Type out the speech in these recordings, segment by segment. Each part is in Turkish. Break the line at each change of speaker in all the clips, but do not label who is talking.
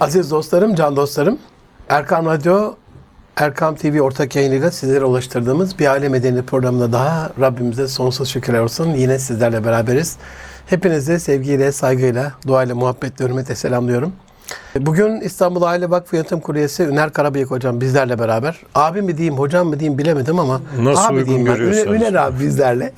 Aziz dostlarım, can dostlarım, Erkan Radyo, Erkam TV ortak yayınıyla sizlere ulaştırdığımız bir aile medeni programında daha Rabbimize sonsuz şükürler olsun. Yine sizlerle beraberiz. Hepinizi sevgiyle, saygıyla, duayla, muhabbetle, hürmetle selamlıyorum. Bugün İstanbul Aile Vakfı Yönetim Kurulu üyesi Üner Karabıyık hocam bizlerle beraber. Abi mi diyeyim, hocam mı diyeyim bilemedim ama
Nasıl
abi
uygun
diyeyim ben. Üner, Üner abi bizlerle.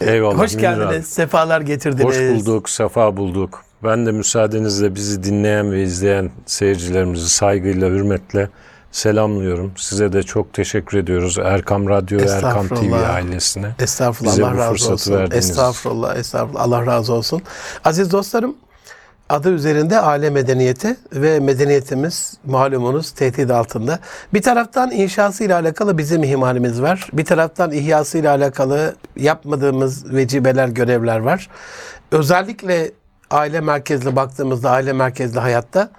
Eyvallah,
Hoş geldiniz, sefalar getirdiniz.
Hoş bulduk, sefa bulduk. Ben de müsaadenizle bizi dinleyen ve izleyen seyircilerimizi saygıyla, hürmetle selamlıyorum. Size de çok teşekkür ediyoruz. Erkam Radyo ve Erkam TV ailesine.
Estağfurullah
Bize
Allah
bu
razı olsun.
verdiğiniz
Estağfurullah, estağfurullah. Allah razı olsun. Aziz dostlarım, adı üzerinde aile medeniyeti ve medeniyetimiz malumunuz tehdit altında. Bir taraftan inşası ile alakalı bizim ihmalimiz var. Bir taraftan ihyası ile alakalı yapmadığımız vecibeler, görevler var. Özellikle aile merkezli baktığımızda, aile merkezli hayatta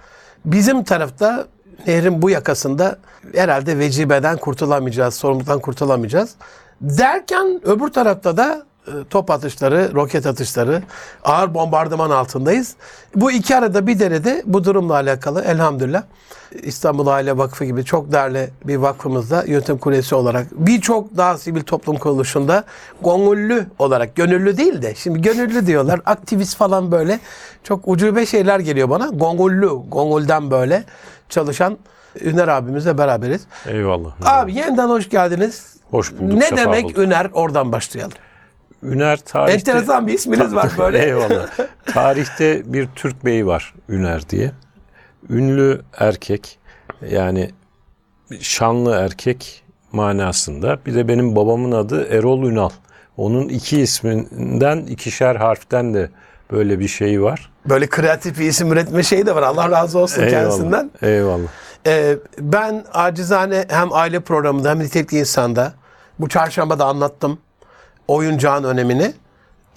bizim tarafta nehrin bu yakasında herhalde vecibeden kurtulamayacağız, sorumluluktan kurtulamayacağız. Derken öbür tarafta da top atışları, roket atışları, ağır bombardıman altındayız. Bu iki arada bir derede bu durumla alakalı elhamdülillah İstanbul Aile Vakfı gibi çok değerli bir vakfımızda yönetim kurulesi olarak birçok daha sivil toplum kuruluşunda gönüllü olarak, gönüllü değil de şimdi gönüllü diyorlar, aktivist falan böyle çok ucube şeyler geliyor bana. Gönüllü, gönülden böyle çalışan Üner abimizle beraberiz.
Eyvallah.
Abi yeniden hoş geldiniz.
Hoş bulduk,
Ne demek
bulduk.
Üner? Oradan başlayalım.
Üner tarihte...
Enteresan bir isminiz var böyle.
Eyvallah. Tarihte bir Türk beyi var Üner diye. Ünlü erkek yani şanlı erkek manasında. Bir de benim babamın adı Erol Ünal. Onun iki isminden ikişer harften de böyle bir şey var.
Böyle kreatif bir isim üretme şeyi de var. Allah razı olsun kendisinden.
Eyvallah.
Ee, ben acizane hem aile programında hem nitelikli insanda bu çarşamba da anlattım oyuncağın önemini.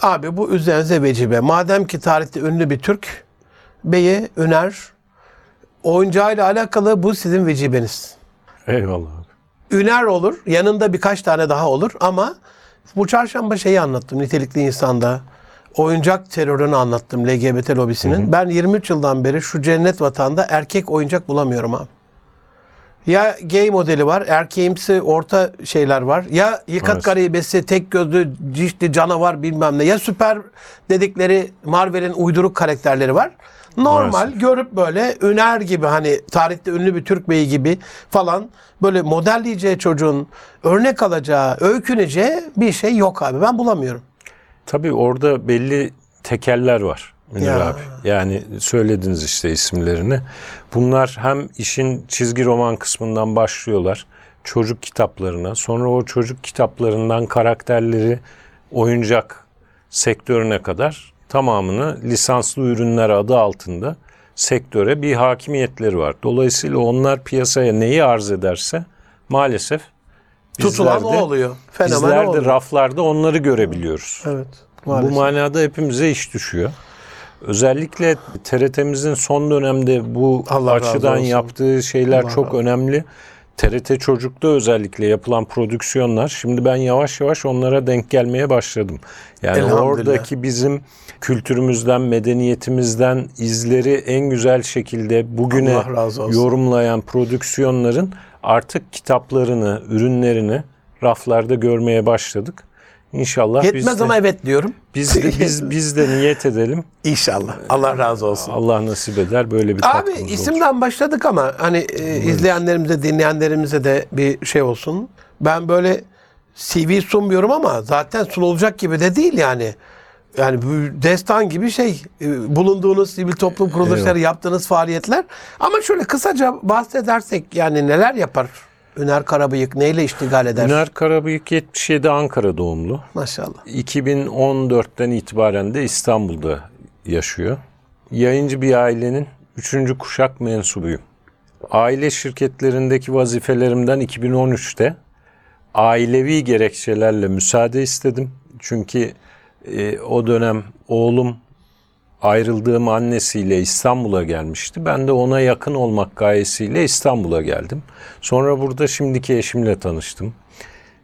Abi bu üzerinize vecibe. Madem ki tarihte ünlü bir Türk beyi Üner oyuncağıyla alakalı bu sizin vecibeniz.
Eyvallah.
Üner olur. Yanında birkaç tane daha olur ama bu çarşamba şeyi anlattım nitelikli insanda. Oyuncak terörünü anlattım LGBT lobisinin. Ben 23 yıldan beri şu cennet vatanda erkek oyuncak bulamıyorum abi. Ya gay modeli var, erkeğimsi orta şeyler var. Ya yıkat
Maalesef.
garibesi, tek gözlü, cişli canavar bilmem ne. Ya süper dedikleri Marvel'in uyduruk karakterleri var. Normal
Maalesef.
görüp böyle Üner gibi hani tarihte ünlü bir Türk beyi gibi falan böyle modelleyeceği çocuğun örnek alacağı, öyküneceği bir şey yok abi. Ben bulamıyorum.
Tabii orada belli tekeller var Münir
Ya.
abi. Yani söylediniz işte isimlerini. Bunlar hem işin çizgi roman kısmından başlıyorlar. Çocuk kitaplarına. Sonra o çocuk kitaplarından karakterleri oyuncak sektörüne kadar tamamını lisanslı ürünler adı altında sektöre bir hakimiyetleri var. Dolayısıyla onlar piyasaya neyi arz ederse maalesef
Tutulan o oluyor. Fenomen
Bizler de
oluyor.
raflarda onları görebiliyoruz.
Evet.
Bu
maalesef.
manada hepimize iş düşüyor. Özellikle TRT'mizin son dönemde bu
Allah
açıdan yaptığı şeyler
Allah
çok
razı
önemli. TRT Çocuk'ta özellikle yapılan prodüksiyonlar şimdi ben yavaş yavaş onlara denk gelmeye başladım. Yani oradaki bizim kültürümüzden, medeniyetimizden izleri en güzel şekilde bugüne yorumlayan prodüksiyonların artık kitaplarını, ürünlerini raflarda görmeye başladık. İnşallah biz
Yetmez
de,
ama evet diyorum.
biz de, biz, biz de niyet edelim.
İnşallah. Allah razı olsun.
Allah nasip eder böyle bir
Abi
katkımız olur.
isimden başladık ama hani e, izleyenlerimize, dinleyenlerimize de bir şey olsun. Ben böyle CV sunmuyorum ama zaten sunulacak gibi de değil yani. Yani bu destan gibi şey. E, Bulunduğunuz sivil toplum kuruluşları,
Eyvallah.
yaptığınız faaliyetler. Ama şöyle kısaca bahsedersek yani neler yapar Üner Karabıyık? Neyle iştigal eder?
Üner Karabıyık 77 Ankara doğumlu.
Maşallah.
2014'ten itibaren de İstanbul'da yaşıyor. Yayıncı bir ailenin 3. kuşak mensubuyum. Aile şirketlerindeki vazifelerimden 2013'te ailevi gerekçelerle müsaade istedim. Çünkü e, o dönem oğlum ayrıldığım annesiyle İstanbul'a gelmişti. Ben de ona yakın olmak gayesiyle İstanbul'a geldim. Sonra burada şimdiki eşimle tanıştım.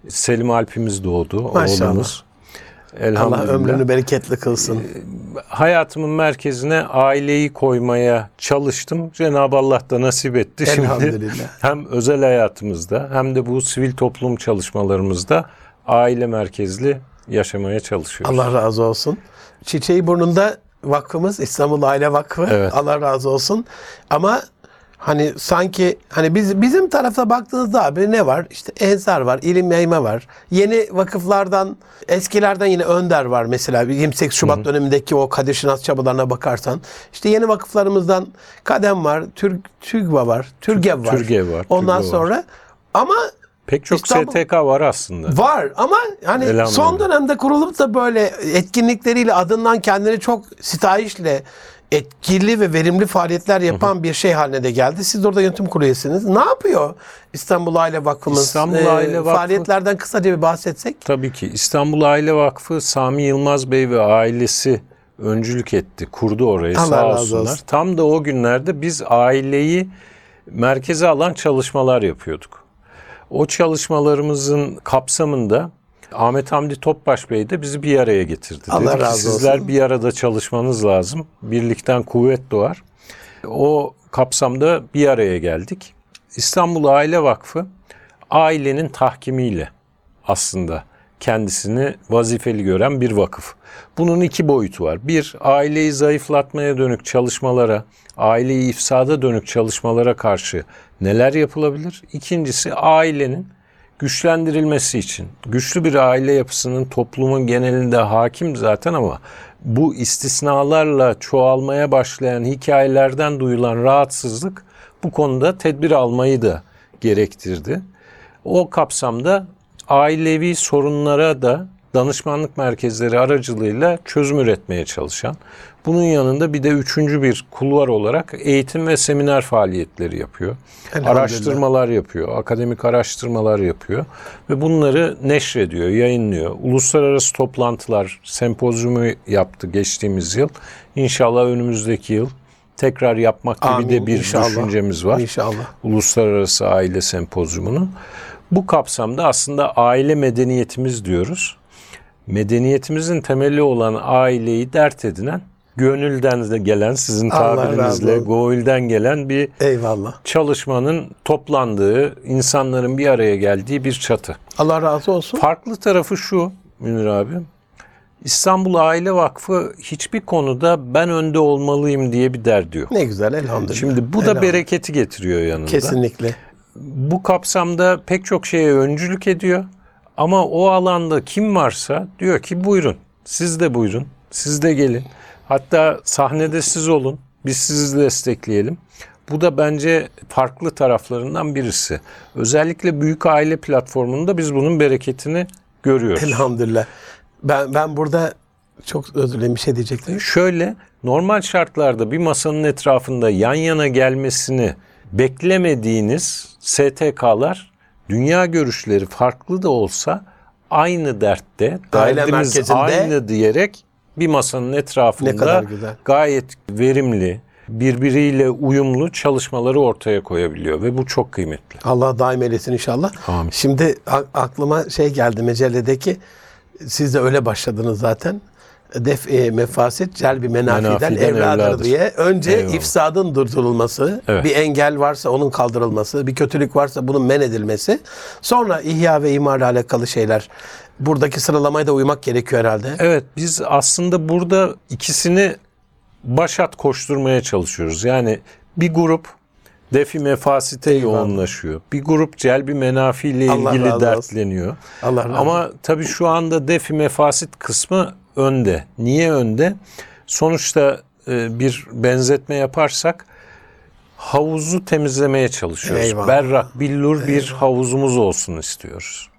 Selim Alp'imiz doğdu,
Maşallah.
oğlumuz.
Allah
Elhamdülillah.
ömrünü bereketli kılsın.
Hayatımın merkezine aileyi koymaya çalıştım. Cenab-ı Allah da nasip etti. Şimdi
Elhamdülillah.
hem özel hayatımızda hem de bu sivil toplum çalışmalarımızda aile merkezli yaşamaya çalışıyoruz.
Allah razı olsun. Çiçeği burnunda vakfımız İstanbul Aile Vakfı.
Evet.
Allah razı olsun. Ama hani sanki hani biz bizim tarafta baktığınızda abi ne var? İşte Ensar var, ilim yayma var. Yeni vakıflardan, eskilerden yine Önder var mesela. 28 Şubat dönemindeki o Kadir Şinas çabalarına bakarsan. İşte yeni vakıflarımızdan Kadem var, Türk TÜGVA var, Türgev var.
Türgev var,
Ondan
var.
sonra ama
Pek çok
İstanbul-
STK var aslında.
Var ama hani
Elhamdülillah.
son dönemde kurulup da böyle etkinlikleriyle adından kendini çok sitayişle etkili ve verimli faaliyetler yapan bir şey haline de geldi. Siz de orada yönetim kurulu üyesiniz. Ne yapıyor İstanbul Aile Vakfımız?
İstanbul
Ee,
Aile Vakfı-
Faaliyetlerden kısaca bir bahsetsek.
Tabii ki İstanbul Aile Vakfı Sami Yılmaz Bey ve ailesi öncülük etti. Kurdu orayı
Allah
sağ
razı
olsunlar.
olsun.
Tam da o günlerde biz aileyi merkeze alan çalışmalar yapıyorduk. O çalışmalarımızın kapsamında Ahmet Hamdi Topbaş Bey de bizi bir araya getirdi.
Allah
Dedi ki,
razı
Sizler
olsun.
bir arada çalışmanız lazım. Birlikten kuvvet doğar. O kapsamda bir araya geldik. İstanbul Aile Vakfı ailenin tahkimiyle aslında kendisini vazifeli gören bir vakıf. Bunun iki boyutu var. Bir, aileyi zayıflatmaya dönük çalışmalara, aileyi ifsada dönük çalışmalara karşı neler yapılabilir? İkincisi, ailenin güçlendirilmesi için. Güçlü bir aile yapısının toplumun genelinde hakim zaten ama bu istisnalarla çoğalmaya başlayan hikayelerden duyulan rahatsızlık bu konuda tedbir almayı da gerektirdi. O kapsamda ailevi sorunlara da danışmanlık merkezleri aracılığıyla çözüm üretmeye çalışan, bunun yanında bir de üçüncü bir kulvar olarak eğitim ve seminer faaliyetleri yapıyor. Araştırmalar yapıyor, akademik araştırmalar yapıyor ve bunları neşrediyor, yayınlıyor. Uluslararası toplantılar, sempozyumu yaptı geçtiğimiz yıl. İnşallah önümüzdeki yıl tekrar yapmak gibi
Amin,
de bir
inşallah.
düşüncemiz var.
İnşallah.
Uluslararası Aile Sempozyumunu. Bu kapsamda aslında aile medeniyetimiz diyoruz. Medeniyetimizin temeli olan aileyi dert edinen, gönülden de gelen, sizin tabirinizle goilden gelen bir
Eyvallah.
çalışmanın toplandığı, insanların bir araya geldiği bir çatı.
Allah razı olsun.
Farklı tarafı şu Münir abi. İstanbul Aile Vakfı hiçbir konuda ben önde olmalıyım diye bir derdi yok.
Ne güzel elhamdülillah.
Şimdi bu da
Elhamdülillah.
bereketi getiriyor yanında.
Kesinlikle.
Bu kapsamda pek çok şeye öncülük ediyor. Ama o alanda kim varsa diyor ki buyurun. Siz de buyurun. Siz de gelin. Hatta sahnede siz olun. Biz sizi destekleyelim. Bu da bence farklı taraflarından birisi. Özellikle büyük aile platformunda biz bunun bereketini görüyoruz.
Elhamdülillah. Ben ben burada çok özür dilerim bir şey diyecektim.
Şöyle normal şartlarda bir masanın etrafında yan yana gelmesini beklemediğiniz STK'lar dünya görüşleri farklı da olsa aynı dertte
Aile
derdimiz
merkezinde-
aynı diyerek bir masanın
Ne
etrafında
kadar güzel.
gayet verimli, birbiriyle uyumlu çalışmaları ortaya koyabiliyor ve bu çok kıymetli.
Allah daim eylesin inşallah.
Amin.
Şimdi a- aklıma şey geldi mecelledeki siz de öyle başladınız zaten. Def e, mefasit celbi menafiden,
Menafiden
evladır,
evladır.
diye önce
Eyvallah.
ifsadın durdurulması,
Evet.
bir engel varsa onun kaldırılması, bir kötülük varsa bunun men edilmesi, sonra ihya ve imarla alakalı şeyler. Buradaki sıralamaya da uymak gerekiyor herhalde.
Evet biz aslında burada ikisini başat koşturmaya çalışıyoruz. Yani bir grup defi mefasite
Eyvallah.
yoğunlaşıyor. Bir grup celbi menafi ile
Allah
ilgili
olsun.
dertleniyor.
Allah razı
Ama tabii şu anda defi mefasit kısmı önde. Niye önde? Sonuçta e, bir benzetme yaparsak havuzu temizlemeye çalışıyoruz.
Eyvallah.
Berrak, billur bir havuzumuz olsun istiyoruz.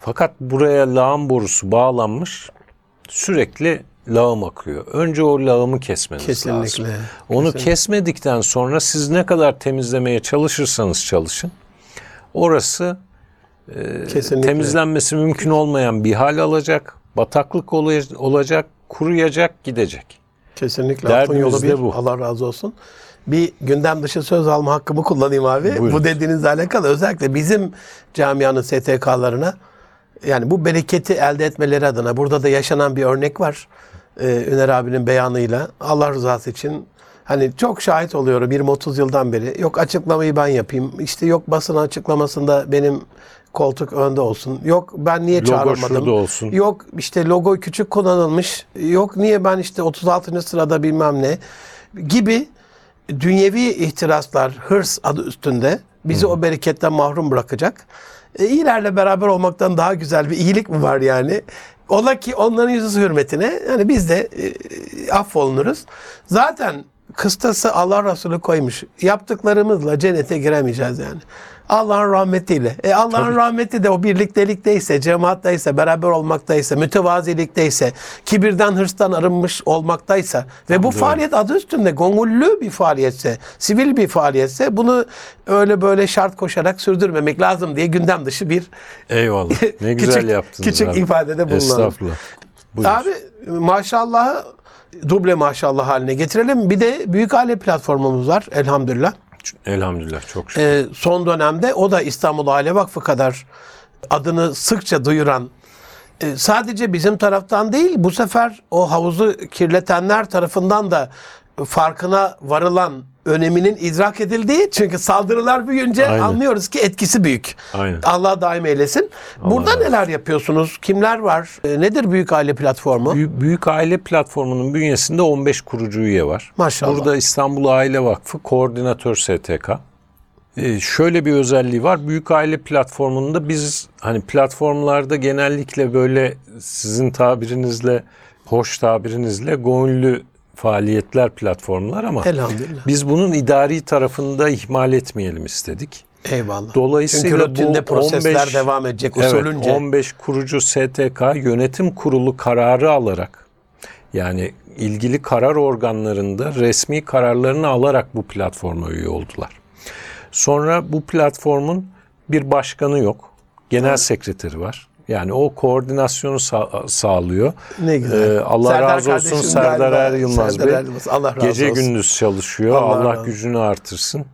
Fakat buraya lağım borusu bağlanmış sürekli lağım akıyor. Önce o lağımı kesmeniz
Kesinlikle.
lazım. Onu kesmedikten sonra siz ne kadar temizlemeye çalışırsanız çalışın orası
Kesinlikle.
temizlenmesi mümkün olmayan bir hal alacak. Bataklık olacak, kuruyacak, gidecek.
Kesinlikle
Derdimiz
altın yolu
de
bir.
bu.
Allah razı olsun. Bir gündem dışı söz alma hakkımı kullanayım abi.
Buyurun.
Bu dediğinizle alakalı özellikle bizim camianın STK'larına Yani bu bereketi elde etmeleri adına burada da yaşanan bir örnek var. Ee, Üner abinin beyanıyla Allah rızası için hani çok şahit oluyorum 20-30 yıldan beri. Yok açıklamayı ben yapayım. İşte yok basın açıklamasında benim koltuk önde olsun. Yok ben niye
Logo
çağrılmadım?
şurada olsun.
Yok işte logo küçük kullanılmış. Yok niye ben işte 36. sırada bilmem ne gibi dünyevi ihtiraslar, hırs adı üstünde bizi o bereketten mahrum bırakacak. E, iyilerle beraber olmaktan daha güzel bir iyilik mi var yani? Ola ki onların yüzü hürmetine yani biz de e, affolunuruz. Zaten kıstası Allah Resulü koymuş. Yaptıklarımızla cennete giremeyeceğiz yani. Allah'ın rahmetiyle. E Allah'ın rahmeti de o birliktelikteyse, cemaattaysa, beraber olmaktaysa, mütevazilikteyse, kibirden, hırstan arınmış olmaktaysa ve bu faaliyet adı üstünde gönüllü bir faaliyetse, sivil bir faaliyetse bunu öyle böyle şart koşarak sürdürmemek lazım diye gündem dışı bir
Eyvallah. Ne güzel
küçük,
yaptınız
küçük
abi.
ifadede bulunalım.
Estağfurullah. Buyur.
Abi maşallahı duble maşallah haline getirelim. Bir de büyük aile platformumuz var elhamdülillah.
Elhamdülillah çok şükür.
Ee, son dönemde o da İstanbul Aile Vakfı kadar adını sıkça duyuran e, sadece bizim taraftan değil bu sefer o havuzu kirletenler tarafından da farkına varılan öneminin idrak edildiği çünkü saldırılar büyüyünce
Aynen.
anlıyoruz ki etkisi büyük.
Aynen.
Allah daim eylesin. Burada
razı
neler yapıyorsunuz? Kimler var? E, nedir Büyük Aile Platformu?
Büyük, Büyük Aile Platformu'nun bünyesinde 15 kurucu üye var.
Maşallah.
Burada İstanbul Aile Vakfı Koordinatör STK. Ee, şöyle bir özelliği var. Büyük Aile Platformu'nda biz hani platformlarda genellikle böyle sizin tabirinizle, hoş tabirinizle gönüllü faaliyetler platformlar ama
Elhamdülillah.
biz bunun idari tarafında ihmal etmeyelim istedik.
Eyvallah.
Dolayısıyla
Çünkü rutinde
bu
prosesler
15
devam edecek
Evet,
usulünce.
15 kurucu STK yönetim kurulu kararı alarak yani ilgili karar organlarında resmi kararlarını alarak bu platforma üye oldular. Sonra bu platformun bir başkanı yok. Genel sekreteri var. Yani o koordinasyonu sa- sağlıyor.
Ne güzel.
Ee, Allah
Serdar
razı olsun Serdar. Er Yılmaz
Serdar
Bey.
Er Yılmaz. Allah razı
Gece
olsun.
gündüz çalışıyor.
Allah
Allah, gücünü artırsın.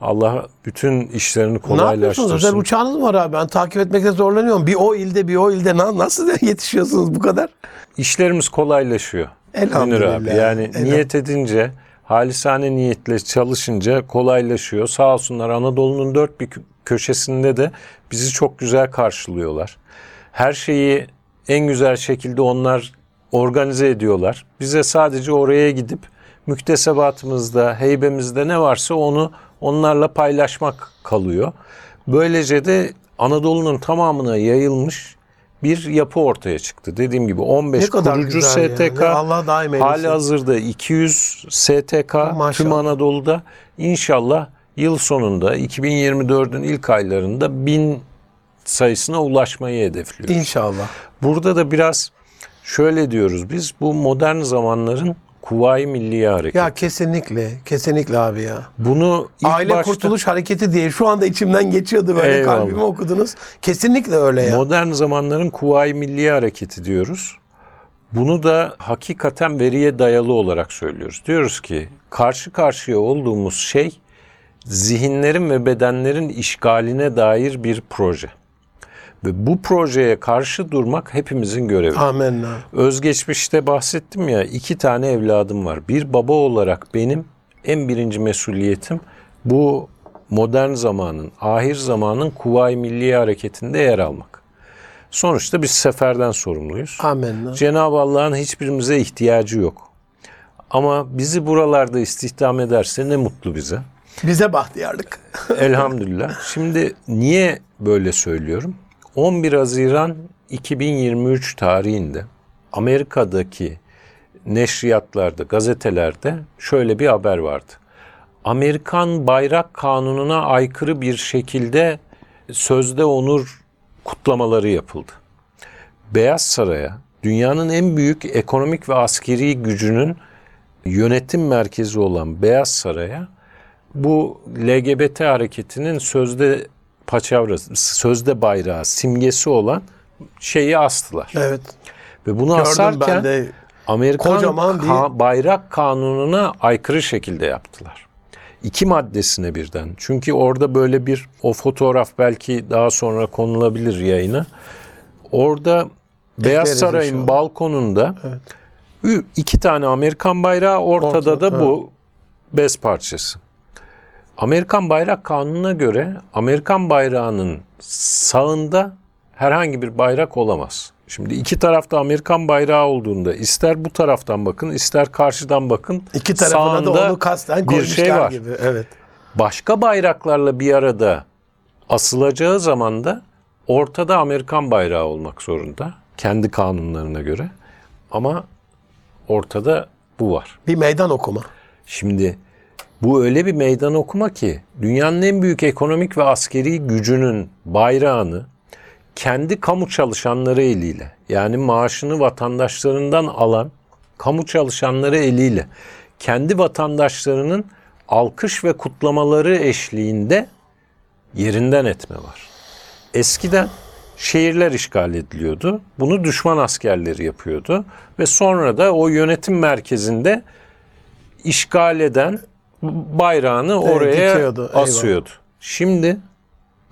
Allah bütün işlerini
Ne yapıyorsunuz?
kolaylaştırsın.
Özel uçağınız var abi? Ben takip etmekte zorlanıyorum. Bir o ilde bir o ilde Na- nasıl yetişiyorsunuz bu kadar?
İşlerimiz kolaylaşıyor.
Elhamdülillah.
Münir abi. Yani
Elham-
niyet edince, halisane niyetle çalışınca kolaylaşıyor. Sağ olsunlar Anadolu'nun dört bir kö- köşesinde de bizi çok güzel karşılıyorlar. Her şeyi en güzel şekilde onlar organize ediyorlar. Bize sadece oraya gidip müktesebatımızda, heybemizde ne varsa onu onlarla paylaşmak kalıyor. Böylece de Anadolu'nun tamamına yayılmış bir yapı ortaya çıktı. Dediğim gibi 15
Ne kadar
kurucu STK.
yani. Allah daim eylesin.
Hali hazırda 200 STK
Maşallah.
tüm Anadolu'da. İnşallah yıl sonunda 2024'ün ilk aylarında 1000 sayısına ulaşmayı hedefliyoruz.
İnşallah.
Burada da biraz şöyle diyoruz biz bu modern zamanların Kuvayi Milliye Hareketi.
Ya kesinlikle. Kesinlikle abi ya.
Bunu ilk
Aile
başta
Kurtuluş Hareketi diye şu anda içimden geçiyordu böyle
Eyvallah.
kalbimi okudunuz. Kesinlikle öyle ya.
modern zamanların Kuvayi Milliye Hareketi diyoruz. Bunu da hakikaten veriye dayalı olarak söylüyoruz. Diyoruz ki karşı karşıya olduğumuz şey zihinlerin ve bedenlerin işgaline dair bir proje. Ve bu projeye karşı durmak hepimizin görevi.
Amenna.
Özgeçmişte bahsettim ya iki tane evladım var. Bir baba olarak benim en birinci mesuliyetim bu modern zamanın, ahir zamanın Kuvayi Milliye Hareketi'nde yer almak. Sonuçta biz seferden sorumluyuz.
Amenna.
Cenab-ı Allah'ın hiçbirimize ihtiyacı yok. Ama bizi buralarda istihdam ederse ne mutlu bize.
Bize bahtiyarlık.
Elhamdülillah. Şimdi niye böyle söylüyorum? 11 Haziran 2023 tarihinde Amerika'daki neşriyatlarda, gazetelerde şöyle bir haber vardı. Amerikan bayrak kanununa aykırı bir şekilde sözde onur kutlamaları yapıldı. Beyaz Saray'a dünyanın en büyük ekonomik ve askeri gücünün yönetim merkezi olan Beyaz Saray'a bu LGBT hareketinin sözde paçavrası, sözde bayrağı, simgesi olan şeyi astılar.
Evet.
Ve bunu
Gördüm
asarken
ben de.
Amerikan
kocaman bir-
ka- bayrak kanununa aykırı şekilde yaptılar. İki maddesine birden. Çünkü orada böyle bir o fotoğraf belki daha sonra konulabilir yayına. Orada Beyaz Saray'ın balkonunda ü- iki tane Amerikan bayrağı ortada
Ortada,
da bu bez parçası. Amerikan bayrak kanununa göre Amerikan bayrağının sağında herhangi bir bayrak olamaz. Şimdi iki tarafta Amerikan bayrağı olduğunda ister bu taraftan bakın ister karşıdan bakın
İki tarafına da onu kasten
bir şey var.
gibi. Evet.
Başka bayraklarla bir arada asılacağı zaman da ortada Amerikan bayrağı olmak zorunda. Kendi kanunlarına göre. Ama ortada bu var.
Bir meydan okuma.
Şimdi bu öyle bir meydan okuma ki dünyanın en büyük ekonomik ve askeri gücünün bayrağını kendi kamu çalışanları eliyle yani maaşını vatandaşlarından alan kamu çalışanları eliyle kendi vatandaşlarının alkış ve kutlamaları eşliğinde yerinden etme var. Eskiden şehirler işgal ediliyordu. Bunu düşman askerleri yapıyordu ve sonra da o yönetim merkezinde işgal eden bayrağını oraya
dikiyordu, eyvallah.
asıyordu. Şimdi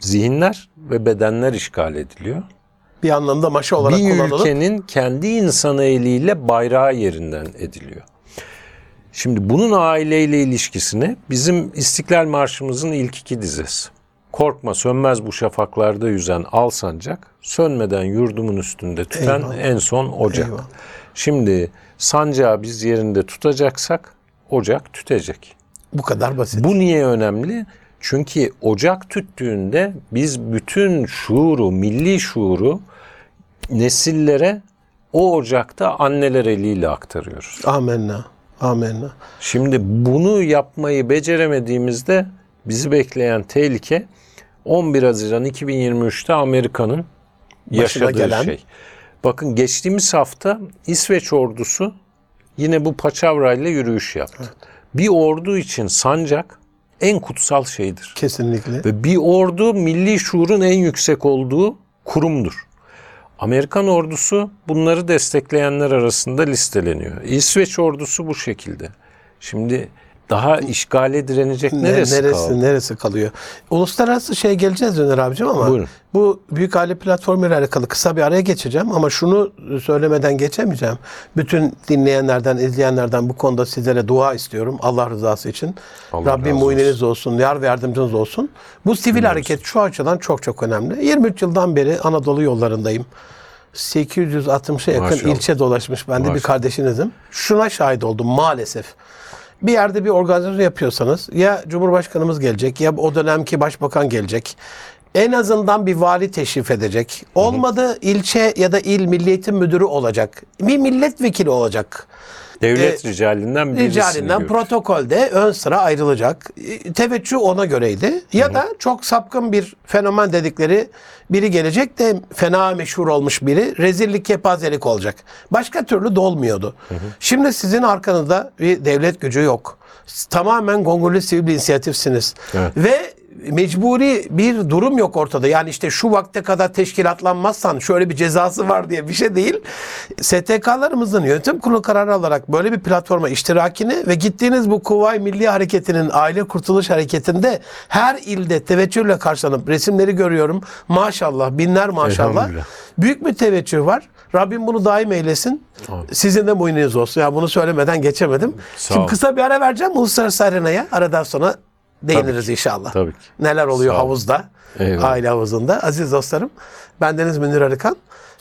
zihinler ve bedenler işgal ediliyor.
Bir anlamda maşa olarak
Bir
kullanılıp
ülkenin kendi insanı eliyle bayrağı yerinden ediliyor. Şimdi bunun aileyle ilişkisini bizim İstiklal Marşımızın ilk iki dizesi. Korkma sönmez bu şafaklarda yüzen al sancak, sönmeden yurdumun üstünde tüten
Eyvallah.
en son ocak.
Eyvallah.
Şimdi sancağı biz yerinde tutacaksak ocak tütecek.
Bu kadar basit.
Bu niye önemli? Çünkü ocak tüttüğünde biz bütün şuuru, milli şuuru nesillere o ocakta anneler eliyle aktarıyoruz.
Amenna. Amenna.
Şimdi bunu yapmayı beceremediğimizde bizi bekleyen tehlike 11 Haziran 2023'te Amerika'nın yaşadığı
gelen-
şey. Bakın geçtiğimiz hafta İsveç ordusu yine bu paçavrayla yürüyüş yaptı. Bir ordu için sancak en kutsal şeydir.
Kesinlikle.
Ve bir ordu milli şuurun en yüksek olduğu kurumdur. Amerikan ordusu bunları destekleyenler arasında listeleniyor. İsveç ordusu bu şekilde. Şimdi daha işgale direnecek
Ne-
neresi,
neresi,
kaldı?
neresi kalıyor? Uluslararası şey geleceğiz Öner abicim ama
Buyurun.
bu büyük aile platformu ile alakalı kısa bir araya geçeceğim ama şunu söylemeden geçemeyeceğim. Bütün dinleyenlerden, izleyenlerden bu konuda sizlere dua istiyorum Allah rızası için.
Allah
Rabbim
razı
muayeneniz olsun, yar ve yardımcınız olsun. Bu sivil hareket şu açıdan çok çok önemli. 23 yıldan beri Anadolu yollarındayım. 860'a yakın
Maşallah.
ilçe dolaşmış. Ben de bir
Maşallah.
kardeşinizim. Şuna şahit oldum maalesef. Bir yerde bir organizasyon yapıyorsanız ya Cumhurbaşkanımız gelecek ya o dönemki başbakan gelecek. En azından bir vali teşrif edecek. Olmadı ilçe ya da il milli eğitim müdürü olacak. Bir milletvekili olacak.
Devlet
e,
ricalinden birisini
Ricalinden
görür.
protokolde ön sıra ayrılacak. E, Teveccüh ona göreydi. Ya da çok sapkın bir fenomen dedikleri biri gelecek de fena meşhur olmuş biri rezillik kepazelik olacak. Başka türlü dolmuyordu. Şimdi sizin arkanızda bir devlet gücü yok. Tamamen Gongurlu sivil inisiyatifsiniz.
Evet.
Ve mecburi bir durum yok ortada. Yani işte şu vakte kadar teşkilatlanmazsan şöyle bir cezası var diye bir şey değil. STK'larımızın yönetim kurulu kararı alarak böyle bir platforma iştirakini ve gittiğiniz bu Kuvay Milli Hareketi'nin aile kurtuluş hareketinde her ilde teveccühle karşılanıp resimleri görüyorum. Maşallah binler maşallah. Büyük bir teveccüh var. Rabbim bunu daim eylesin. Sizin de muyniniz olsun. Ya bunu söylemeden geçemedim.
Sağ
Şimdi
ol.
kısa bir ara vereceğim uluslararası arenaya. Aradan sonra değiniriz inşallah.
Tabii ki.
Neler oluyor havuzda,
Eyvallah.
aile havuzunda. Aziz dostlarım, bendeniz Münir Arıkan.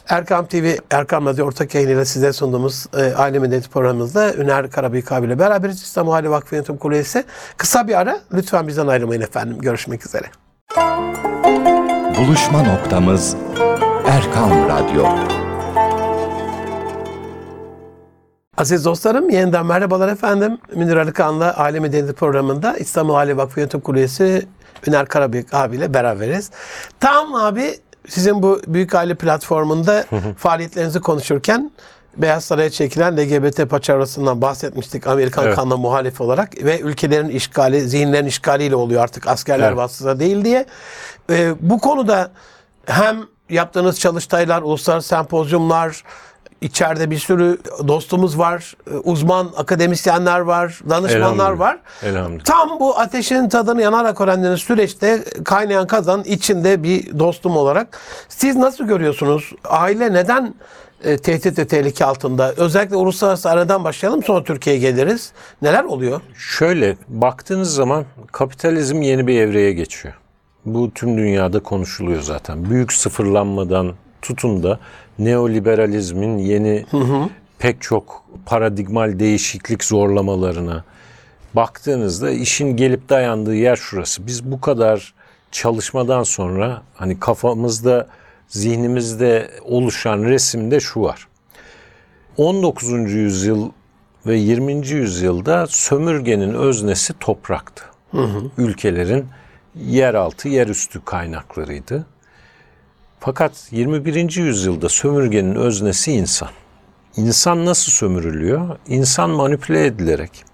Erkam TV, Erkam Radyo ortak yayınıyla size sunduğumuz e, Aile Medeniyeti programımızda Üner Karabıyık abiyle beraberiz. İslam Aile Vakfı Yönetim Kurulu üyesi. Kısa bir ara. Lütfen bizden ayrılmayın efendim. Görüşmek üzere.
Buluşma noktamız Erkam Radyo.
Aziz dostlarım yeniden merhabalar efendim. Münir Arıkan'la Aile Medeniyeti programında İstanbul Aile Vakfı Yönetim Kurulu üyesi Üner Karabıyık abiyle beraberiz. Tam abi sizin bu Büyük Aile platformunda faaliyetlerinizi konuşurken Beyaz Saray'a çekilen LGBT paçavrasından bahsetmiştik Amerikan
Evet.
kanuna muhalif olarak ve ülkelerin işgali, zihinlerin işgaliyle oluyor artık askerler
Evet.
vasıta değil diye. Ee, bu konuda hem yaptığınız çalıştaylar, uluslararası sempozyumlar, içeride bir sürü dostumuz var, e, uzman akademisyenler var, danışmanlar
Elhamdülillah.
var.
Elhamdülillah.
Tam bu ateşin tadını yanarak öğrendiğiniz süreçte kaynayan kazan içinde bir dostum olarak siz nasıl görüyorsunuz? Aile neden e, tehdit ve tehlike altında? Özellikle uluslararası aradan başlayalım sonra Türkiye'ye geliriz. Neler oluyor?
Şöyle baktığınız zaman kapitalizm yeni bir evreye geçiyor. Bu tüm dünyada konuşuluyor zaten. Büyük sıfırlanmadan tutun da neoliberalizmin yeni pek çok paradigmal değişiklik zorlamalarına baktığınızda işin gelip dayandığı yer şurası. Biz bu kadar çalışmadan sonra hani kafamızda, zihnimizde oluşan resimde şu var. 19. yüzyıl ve 20. yüzyılda sömürgenin öznesi topraktı. Ülkelerin yeraltı, yerüstü kaynaklarıydı. Fakat 21. yüzyılda sömürgenin öznesi insan. İnsan nasıl sömürülüyor? İnsan manipüle edilerek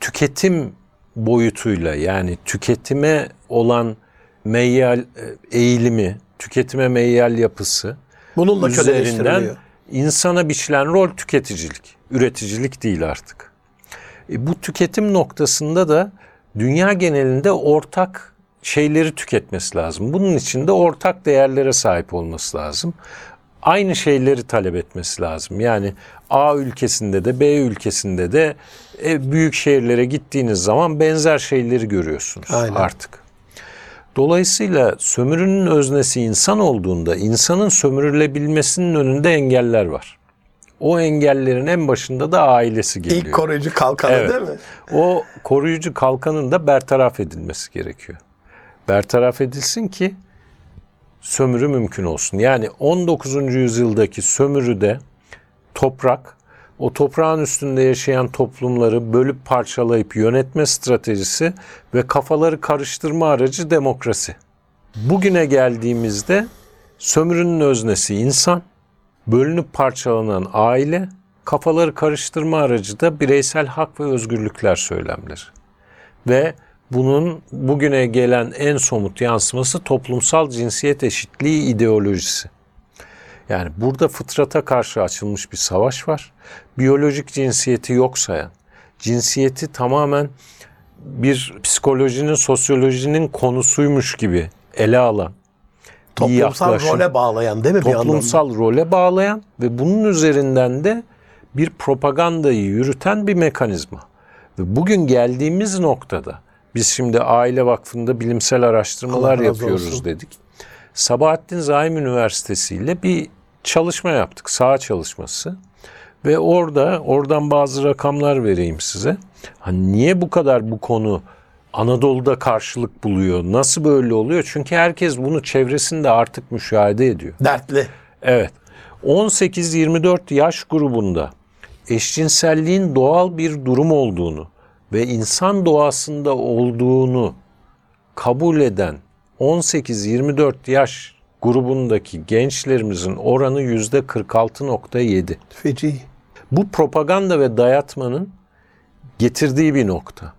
tüketim boyutuyla yani tüketime olan meyyal e, eğilimi, tüketime meyyal yapısı
Bununla
üzerinden insana biçilen rol tüketicilik, üreticilik değil artık. E, bu tüketim noktasında da dünya genelinde ortak şeyleri tüketmesi lazım. Bunun için de ortak değerlere sahip olması lazım. Aynı şeyleri talep etmesi lazım. Yani A ülkesinde de B ülkesinde de e, büyük şehirlere gittiğiniz zaman benzer şeyleri görüyorsunuz
Aynen.
artık. Dolayısıyla sömürünün öznesi insan olduğunda insanın sömürülebilmesinin önünde engeller var. O engellerin en başında da ailesi geliyor.
İlk koruyucu kalkanı
Evet.
değil mi?
O koruyucu kalkanın da bertaraf edilmesi gerekiyor. Bertaraf edilsin ki sömürü mümkün olsun. Yani 19. yüzyıldaki sömürüde toprak, o toprağın üstünde yaşayan toplumları bölüp parçalayıp yönetme stratejisi ve kafaları karıştırma aracı demokrasi. Bugüne geldiğimizde sömürünün öznesi insan, bölünüp parçalanan aile, kafaları karıştırma aracı da bireysel hak ve özgürlükler söylemleri. Ve bunun bugüne gelen en somut yansıması toplumsal cinsiyet eşitliği ideolojisi. Yani burada fıtrata karşı açılmış bir savaş var. Biyolojik cinsiyeti yok sayan, cinsiyeti tamamen bir psikolojinin, sosyolojinin konusuymuş gibi ele alan,
Toplumsal
yaklaşım
role bağlayan değil mi
toplumsal role bağlayan ve bunun üzerinden de bir propagandayı yürüten bir mekanizma. Ve bugün geldiğimiz noktada biz şimdi Aile Vakfı'nda bilimsel araştırmalar
Allah
yapıyoruz
olsun.
dedik. Sabahattin Zaim Üniversitesi ile bir çalışma yaptık, saha çalışması. Ve orada, oradan bazı rakamlar vereyim size. Hani niye bu kadar bu konu Anadolu'da karşılık buluyor? Nasıl böyle oluyor? Çünkü herkes bunu çevresinde artık müşahede ediyor.
Dertli.
Evet. 18-24 yaş grubunda eşcinselliğin doğal bir durum olduğunu ve insan doğasında olduğunu kabul eden 18-24 yaş grubundaki gençlerimizin oranı %46.7.
Feci.
Bu propaganda ve dayatmanın getirdiği bir nokta.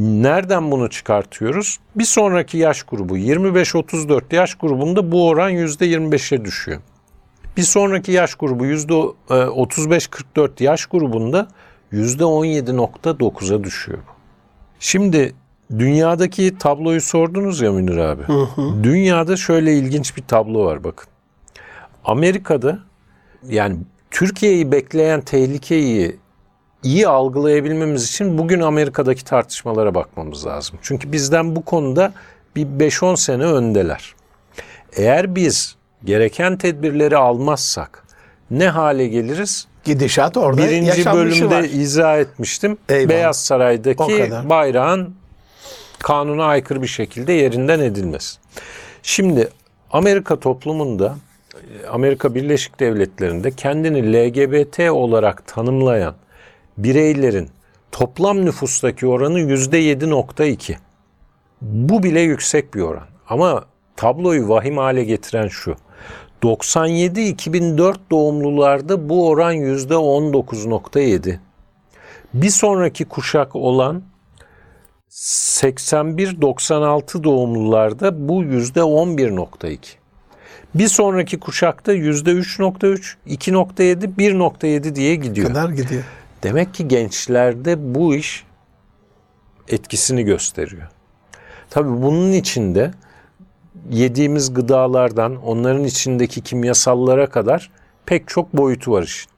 Nereden bunu çıkartıyoruz? Bir sonraki yaş grubu 25-34 yaş grubunda bu oran %25'e düşüyor. Bir sonraki yaş grubu %35-44 yaş grubunda %17.9'a düşüyor. Şimdi dünyadaki tabloyu sordunuz ya Münir abi. Dünyada şöyle ilginç bir tablo var bakın. Amerika'da yani Türkiye'yi bekleyen tehlikeyi iyi algılayabilmemiz için bugün Amerika'daki tartışmalara bakmamız lazım. Çünkü bizden bu konuda bir 5-10 sene öndeler. Eğer biz gereken tedbirleri almazsak ne hale geliriz?
Gidişat orada
Birinci bölümde
var.
izah etmiştim.
Eyvallah.
Beyaz Saray'daki bayrağın kanuna aykırı bir şekilde yerinden edilmesi. Şimdi Amerika toplumunda Amerika Birleşik Devletleri'nde kendini LGBT olarak tanımlayan bireylerin toplam nüfustaki oranı %7.2. Bu bile yüksek bir oran. Ama tabloyu vahim hale getiren şu. 97-2004 doğumlularda bu oran %19.7. Bir sonraki kuşak olan 81-96 doğumlularda bu %11.2. Bir sonraki kuşakta %3.3, 2.7, 1.7 diye gidiyor.
kadar gidiyor.
Demek ki gençlerde bu iş etkisini gösteriyor. Tabii bunun içinde yediğimiz gıdalardan onların içindeki kimyasallara kadar pek çok boyutu var işin.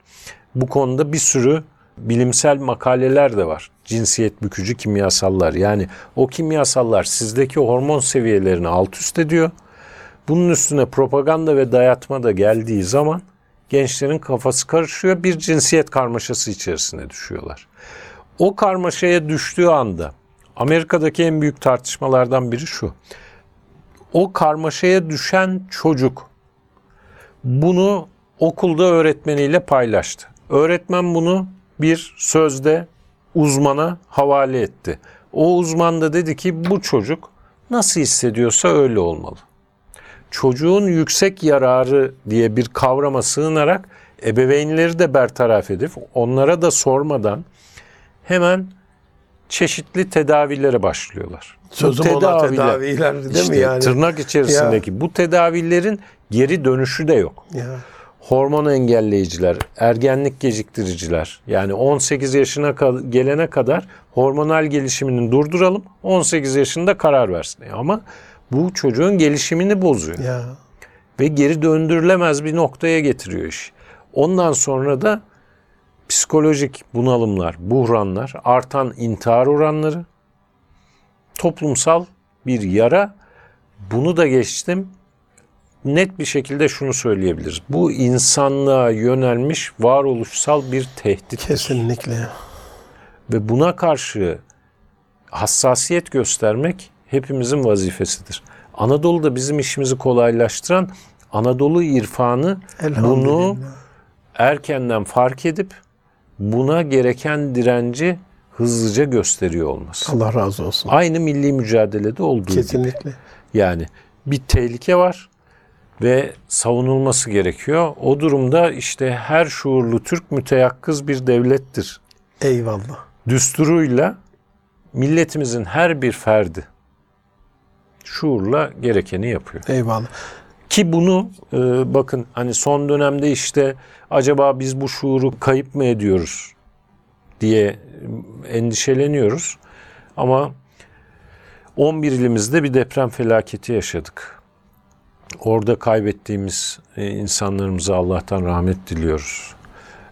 Bu konuda bir sürü bilimsel makaleler de var. Cinsiyet bükücü kimyasallar. Yani o kimyasallar sizdeki hormon seviyelerini alt üst ediyor. Bunun üstüne propaganda ve dayatma da geldiği zaman gençlerin kafası karışıyor. Bir cinsiyet karmaşası içerisine düşüyorlar. O karmaşaya düştüğü anda Amerika'daki en büyük tartışmalardan biri şu. O karmaşaya düşen çocuk bunu okulda öğretmeniyle paylaştı. Öğretmen bunu bir sözde uzmana havale etti. O uzman da dedi ki bu çocuk nasıl hissediyorsa öyle olmalı. Çocuğun yüksek yararı diye bir kavrama sığınarak ebeveynleri de bertaraf edip onlara da sormadan hemen çeşitli tedavilere başlıyorlar. Bu
Sözüm ona
tedaviler-
tedaviler değil
işte
mi yani?
Tırnak içerisindeki bu tedavilerin geri dönüşü de yok.
Ya.
Hormon engelleyiciler, ergenlik geciktiriciler yani 18 yaşına gelene kadar hormonal gelişimini durduralım 18 yaşında karar versin. E Ama bu çocuğun gelişimini bozuyor
Ya.
ve geri döndürülemez bir noktaya getiriyor iş. Ondan sonra da psikolojik bunalımlar, buhranlar, artan intihar oranları, toplumsal bir yara. Bunu da geçtim. Net bir şekilde şunu söyleyebiliriz. Bu insanlığa yönelmiş varoluşsal bir tehdit.
Kesinlikle.
Ve buna karşı hassasiyet göstermek hepimizin vazifesidir. Anadolu'da bizim işimizi kolaylaştıran Anadolu irfanı bunu erkenden fark edip buna gereken direnci hızlıca gösteriyor olması.
Allah razı olsun.
Aynı milli mücadelede olduğu gibi.
Kesinlikle.
Yani bir tehlike var ve savunulması gerekiyor. O durumda işte her şuurlu Türk müteyakkız bir devlettir.
Eyvallah.
Düsturuyla milletimizin her bir ferdi şuurla gerekeni yapıyor.
Eyvallah.
Ki bunu e, bakın hani son dönemde işte acaba biz bu şuuru kayıp mı ediyoruz diye endişeleniyoruz. Ama 11 ilimizde bir deprem felaketi yaşadık. Orada kaybettiğimiz e, insanlarımıza Allah'tan rahmet diliyoruz.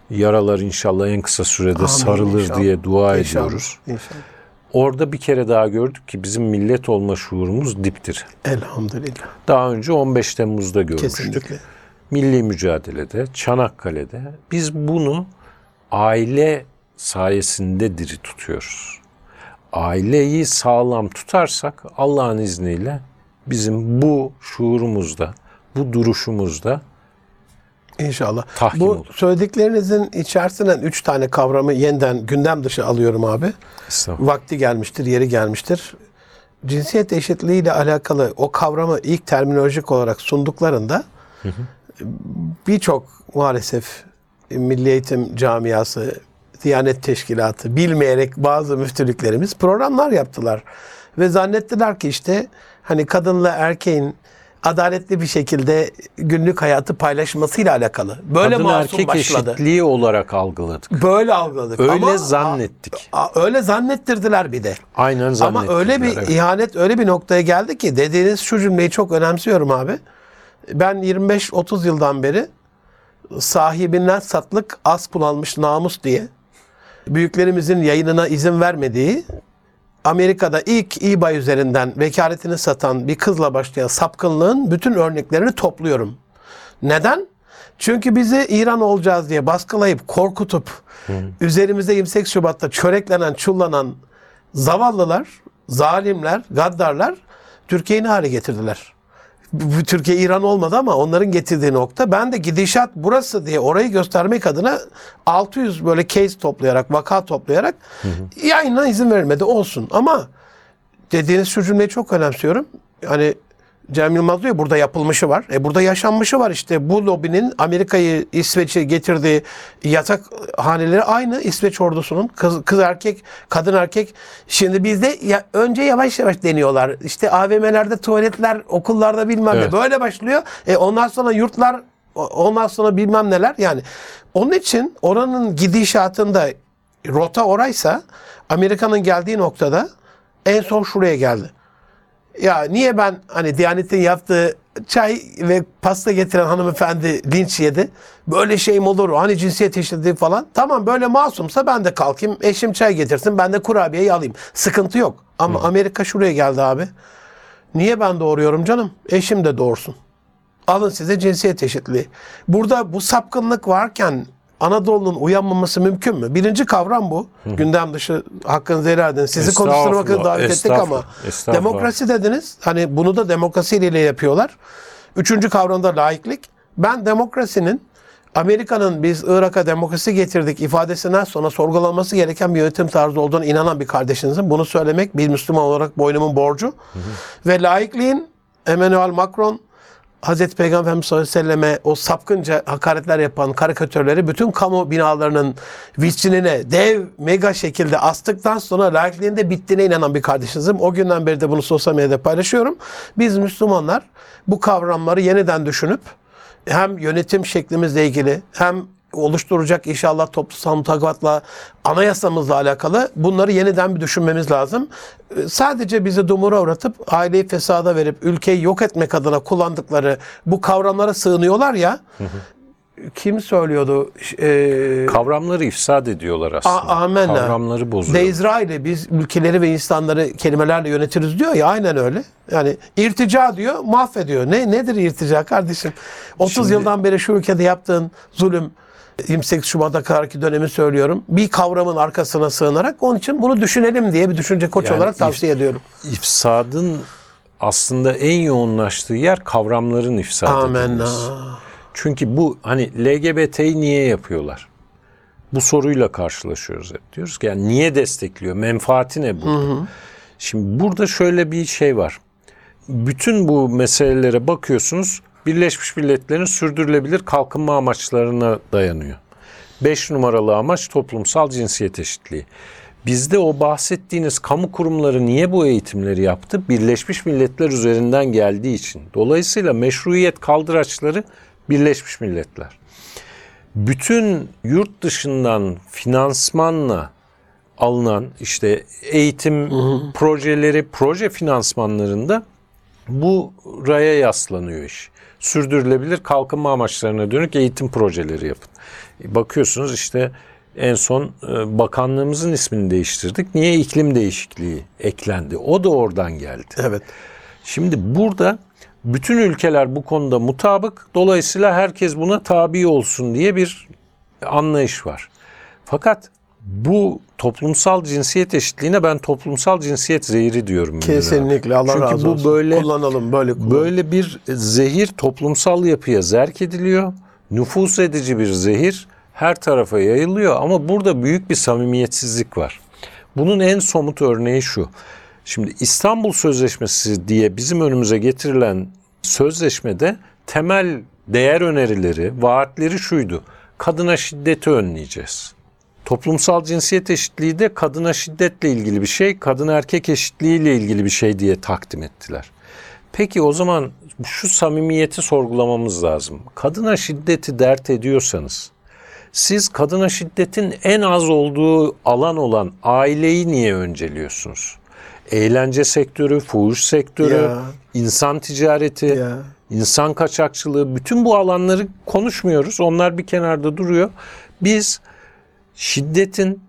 Yaralar inşallah en kısa sürede
Amin,
sarılır
inşallah.
diye dua
İnşallah.
ediyoruz.
İnşallah.
Orada bir kere daha gördük ki bizim millet olma şuurumuz diptir.
Elhamdülillah.
Daha önce 15 Temmuz'da görmüştük.
Kesinlikle.
milli mücadelede, Çanakkale'de biz bunu aile sayesinde diri tutuyoruz. Aileyi sağlam tutarsak Allah'ın izniyle bizim bu şuurumuzda, bu duruşumuzda
İnşallah.
Tahkim
Bu
olur.
söylediklerinizin içerisinden üç tane kavramı yeniden gündem dışı alıyorum abi. Vakti gelmiştir, yeri gelmiştir. Cinsiyet eşitliği ile alakalı o kavramı ilk terminolojik olarak sunduklarında birçok maalesef Milli Eğitim Camiası, Diyanet Teşkilatı bilmeyerek bazı müftülüklerimiz programlar yaptılar. Ve zannettiler ki işte hani kadınla erkeğin adaletli bir şekilde günlük hayatı paylaşmasıyla alakalı. Böyle
Kadın
masum
erkek
başladı.
eşitliği olarak algıladık.
Böyle algıladık.
Öyle
Ama-
zannettik.
A- öyle zannettirdiler bir de.
Aynen zannettik.
Ama öyle bir ihanet öyle bir noktaya geldi ki dediğiniz şu cümleyi çok önemsiyorum abi. Ben 25-30 yıldan beri sahibinden satlık az kullanmış namus diye büyüklerimizin yayınına izin vermediği Amerika'da ilk eBay üzerinden vekaletini satan bir kızla başlayan sapkınlığın bütün örneklerini topluyorum. Neden? Çünkü bizi İran olacağız diye baskılayıp korkutup üzerimize 28 Şubat'ta çöreklenen, çullanan zavallılar, zalimler, gaddarlar Türkiye'yi hale getirdiler? Bu Türkiye İran olmadı ama onların getirdiği nokta ben de gidişat burası diye orayı göstermek adına 600 böyle case toplayarak, vaka toplayarak yayına izin verilmedi olsun. Ama dediğiniz şu çok önemsiyorum. Hani Cem Yılmaz diyor burada yapılmışı var. E burada yaşanmışı var işte. Bu lobinin Amerika'yı İsveç'e getirdiği yatak haneleri aynı İsveç ordusunun. Kız, kız erkek, kadın erkek. Şimdi bizde ya, önce yavaş yavaş deniyorlar. İşte AVM'lerde tuvaletler, okullarda bilmem
Evet.
ne böyle başlıyor. E ondan sonra yurtlar ondan sonra bilmem neler yani. Onun için oranın gidişatında rota oraysa Amerika'nın geldiği noktada en son şuraya geldi. Ya niye ben hani Diyanet'in yaptığı çay ve pasta getiren hanımefendi linç yedi? Böyle şey mi olur? Hani cinsiyet eşitliği falan. Tamam böyle masumsa ben de kalkayım. Eşim çay getirsin. Ben de kurabiyeyi alayım. Sıkıntı yok. Ama Amerika şuraya geldi abi. Niye ben doğuruyorum canım? Eşim de doğursun. Alın size cinsiyet eşitliği. Burada bu sapkınlık varken Anadolu'nun uyanmaması mümkün mü? Birinci kavram bu. Gündem dışı hakkınızı helal edin. Sizi konuşturmak davet ettik ama demokrasi dediniz. Hani bunu da demokrasiyle yapıyorlar. Üçüncü kavramda laiklik. Ben demokrasinin Amerika'nın biz Irak'a demokrasi getirdik ifadesinden sonra sorgulanması gereken bir yönetim tarzı olduğuna inanan bir kardeşinizin. Bunu söylemek bir Müslüman olarak boynumun borcu. Ve laikliğin Emmanuel Macron Hazreti Peygamber sallallahu aleyhi ve selleme o sapkınca hakaretler yapan karikatürleri bütün kamu binalarının vitrinine dev mega şekilde astıktan sonra laikliğin de bittiğine inanan bir kardeşinizim. O günden beri de bunu sosyal medyada paylaşıyorum. Biz Müslümanlar bu kavramları yeniden düşünüp hem yönetim şeklimizle ilgili hem oluşturacak inşallah toplumsal mutabatla anayasamızla alakalı bunları yeniden bir düşünmemiz lazım. Ee, Sadece bizi dumura uğratıp aileyi fesada verip ülkeyi yok etmek adına kullandıkları bu kavramlara sığınıyorlar ya. Kim söylüyordu? Ee,
Kavramları ifsad ediyorlar aslında.
A- amenna.
Kavramları bozuyor.
De İsrail'i biz ülkeleri ve insanları kelimelerle yönetiriz diyor ya aynen öyle. Yani irtica diyor mahvediyor. Ne nedir irtica kardeşim? 30
Şimdi-
yıldan beri şu ülkede yaptığın zulüm 28 Şubat'a kadarki dönemi söylüyorum. Bir kavramın arkasına sığınarak onun için bunu düşünelim diye bir düşünce koç
Yani
olarak
if-
tavsiye ediyorum.
İfsadın aslında en yoğunlaştığı yer kavramların ifsad
Amenna.
Çünkü bu hani LGBT'yi niye yapıyorlar? Bu soruyla karşılaşıyoruz hep. Diyoruz ki yani niye destekliyor? Menfaati ne burada? Şimdi burada şöyle bir şey var. Bütün bu meselelere bakıyorsunuz. Birleşmiş Milletler'in sürdürülebilir kalkınma amaçlarına dayanıyor. Beş numaralı amaç toplumsal cinsiyet eşitliği. Bizde o bahsettiğiniz kamu kurumları niye bu eğitimleri yaptı? Birleşmiş Milletler üzerinden geldiği için. Dolayısıyla meşruiyet kaldıraçları Birleşmiş Milletler. Bütün yurt dışından finansmanla alınan işte eğitim projeleri, proje finansmanlarında bu raya yaslanıyor iş. Sürdürülebilir kalkınma amaçlarına dönük eğitim projeleri yapın. Bakıyorsunuz işte en son e, bakanlığımızın ismini değiştirdik. Niye iklim değişikliği eklendi? O da oradan geldi.
Evet.
Şimdi burada bütün ülkeler bu konuda mutabık. Dolayısıyla herkes buna tabi olsun diye bir anlayış var. Fakat bu toplumsal cinsiyet eşitliğine ben toplumsal cinsiyet zehri diyorum.
Kesinlikle Allah
Çünkü
razı
bu
olsun.
böyle
kullanalım böyle kullanalım.
böyle bir zehir toplumsal yapıya zerk ediliyor. Nüfus edici bir zehir her tarafa yayılıyor ama burada büyük bir samimiyetsizlik var. Bunun en somut örneği şu. Şimdi İstanbul Sözleşmesi diye bizim önümüze getirilen sözleşmede temel değer önerileri, vaatleri şuydu. Kadına şiddeti önleyeceğiz. Toplumsal cinsiyet eşitliği de kadına şiddetle ilgili bir şey, kadın erkek eşitliğiyle ilgili bir şey diye takdim ettiler. Peki o zaman şu samimiyeti sorgulamamız lazım. Kadına şiddeti dert ediyorsanız, siz kadına şiddetin en az olduğu alan olan aileyi niye önceliyorsunuz? Eğlence sektörü, fuhuş sektörü,
Ya.
insan ticareti,
Ya.
insan kaçakçılığı bütün bu alanları konuşmuyoruz. Onlar bir kenarda duruyor. Biz şiddetin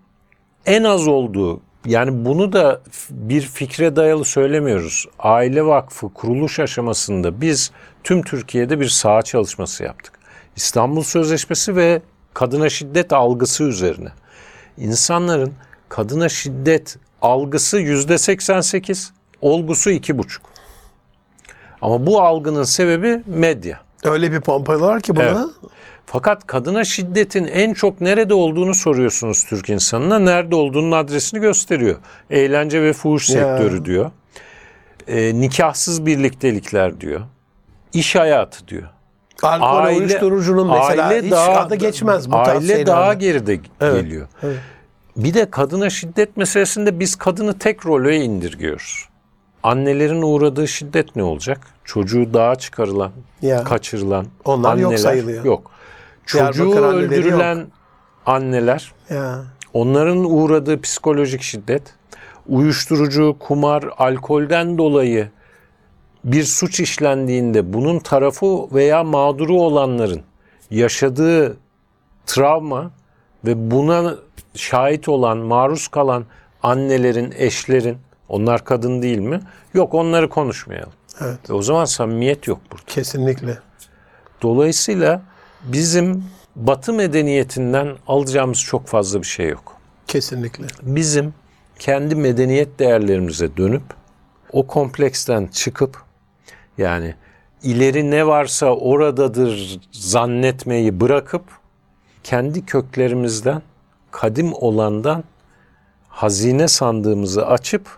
en az olduğu yani bunu da bir fikre dayalı söylemiyoruz. Aile Vakfı kuruluş aşamasında biz tüm Türkiye'de bir saha çalışması yaptık. İstanbul Sözleşmesi ve kadına şiddet algısı üzerine. İnsanların kadına şiddet algısı yüzde 88, olgusu iki buçuk. Ama bu algının sebebi medya.
Öyle bir pompalıyorlar ki buna.
Evet. Fakat kadına şiddetin en çok nerede olduğunu soruyorsunuz Türk insanına. Nerede olduğunun adresini gösteriyor. Eğlence ve fuhuş
Ya.
sektörü diyor. E, nikahsız birliktelikler diyor. İş hayatı diyor.
Alkol, uyuşturucunun mesela hiç adı geçmez bu
Aile daha geride
Evet,
geliyor. Bir de kadına şiddet meselesinde biz kadını tek rolü indirgiyoruz. Annelerin uğradığı şiddet ne olacak? Çocuğu dağa çıkarılan,
Ya.
kaçırılan
Onlar yok
anneler
sayılıyor.
Yok.
Diyarbakır
Çocuğu
anneleri
öldürülen anneler,
Ya.
onların uğradığı psikolojik şiddet, uyuşturucu, kumar, alkolden dolayı bir suç işlendiğinde bunun tarafı veya mağduru olanların yaşadığı travma ve buna şahit olan, maruz kalan annelerin, eşlerin, onlar kadın değil mi? Yok onları konuşmayalım.
Evet.
E o zaman samimiyet yok burada.
Kesinlikle.
Dolayısıyla bizim Batı medeniyetinden alacağımız çok fazla bir şey yok.
Kesinlikle.
Bizim kendi medeniyet değerlerimize dönüp o kompleksten çıkıp yani ileri ne varsa oradadır zannetmeyi bırakıp kendi köklerimizden kadim olandan hazine sandığımızı açıp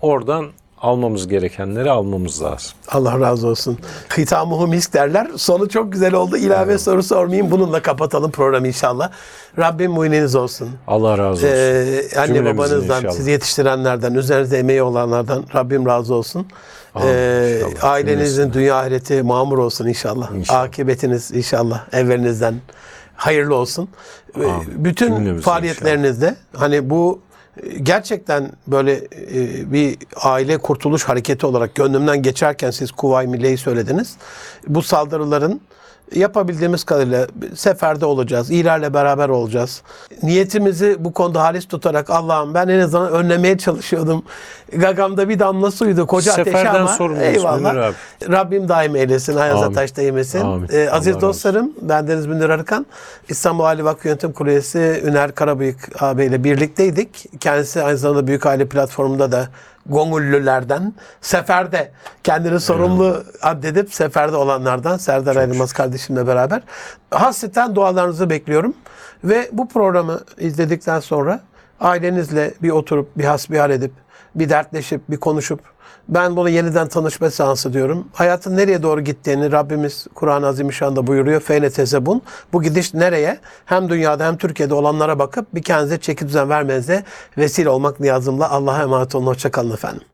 oradan almamız gerekenleri almamız lazım.
Allah razı olsun. Hitamuhu misk derler. Sonu çok güzel oldu. İlave soru sormayayım. Bununla kapatalım programı inşallah. Rabbim muyneniz olsun.
Allah razı olsun.
Ee, anne
Cümlemizin
babanızdan,
inşallah.
sizi yetiştirenlerden, üzerinizde emeği olanlardan Rabbim razı olsun.
Amin,
Ee,
inşallah.
ailenizin dünya ahireti mamur olsun inşallah.
İnşallah.
Akıbetiniz inşallah evverinizden hayırlı olsun. Ee,
Amin.
Bütün
Cümlemizin
faaliyetlerinizde hani bu gerçekten böyle e, bir aile kurtuluş hareketi olarak gönlümden geçerken siz Kuvayi Milliye'yi söylediniz. Bu saldırıların yapabildiğimiz kadarıyla seferde olacağız. İlerle beraber olacağız. Niyetimizi bu konuda halis tutarak Allah'ım ben en azından önlemeye çalışıyordum. Gagamda bir damla suydu koca
Seferden
ama
sorumluyuz
eyvallah.
Abi.
Rabbim daim eylesin. Ayaza
Amin.
taş değmesin.
Amin.
Ee,
Allah
aziz
razı
dostlarım ben Deniz Münir Arıkan. İstanbul Ali Vakfı Yönetim Kurulu üyesi Üner Karabıyık ağabeyle birlikteydik. Kendisi aynı zamanda Büyük Aile Platformu'nda da Gongüllülerden seferde kendini sorumlu addedip seferde olanlardan Serdar Ayrılmaz kardeşimle beraber hasreten dualarınızı bekliyorum. Ve bu programı izledikten sonra ailenizle bir oturup bir hasbihal edip bir dertleşip bir konuşup ben bunu yeniden tanışma seansı diyorum. Hayatın nereye doğru gittiğini Rabbimiz Kur'an-ı Azimüşşan'da buyuruyor. Feyne tezebun. Bu gidiş nereye? Hem dünyada hem Türkiye'de olanlara bakıp bir kendinize çeki düzen vermenize vesile olmak niyazımla Allah'a emanet olun. Hoşçakalın efendim.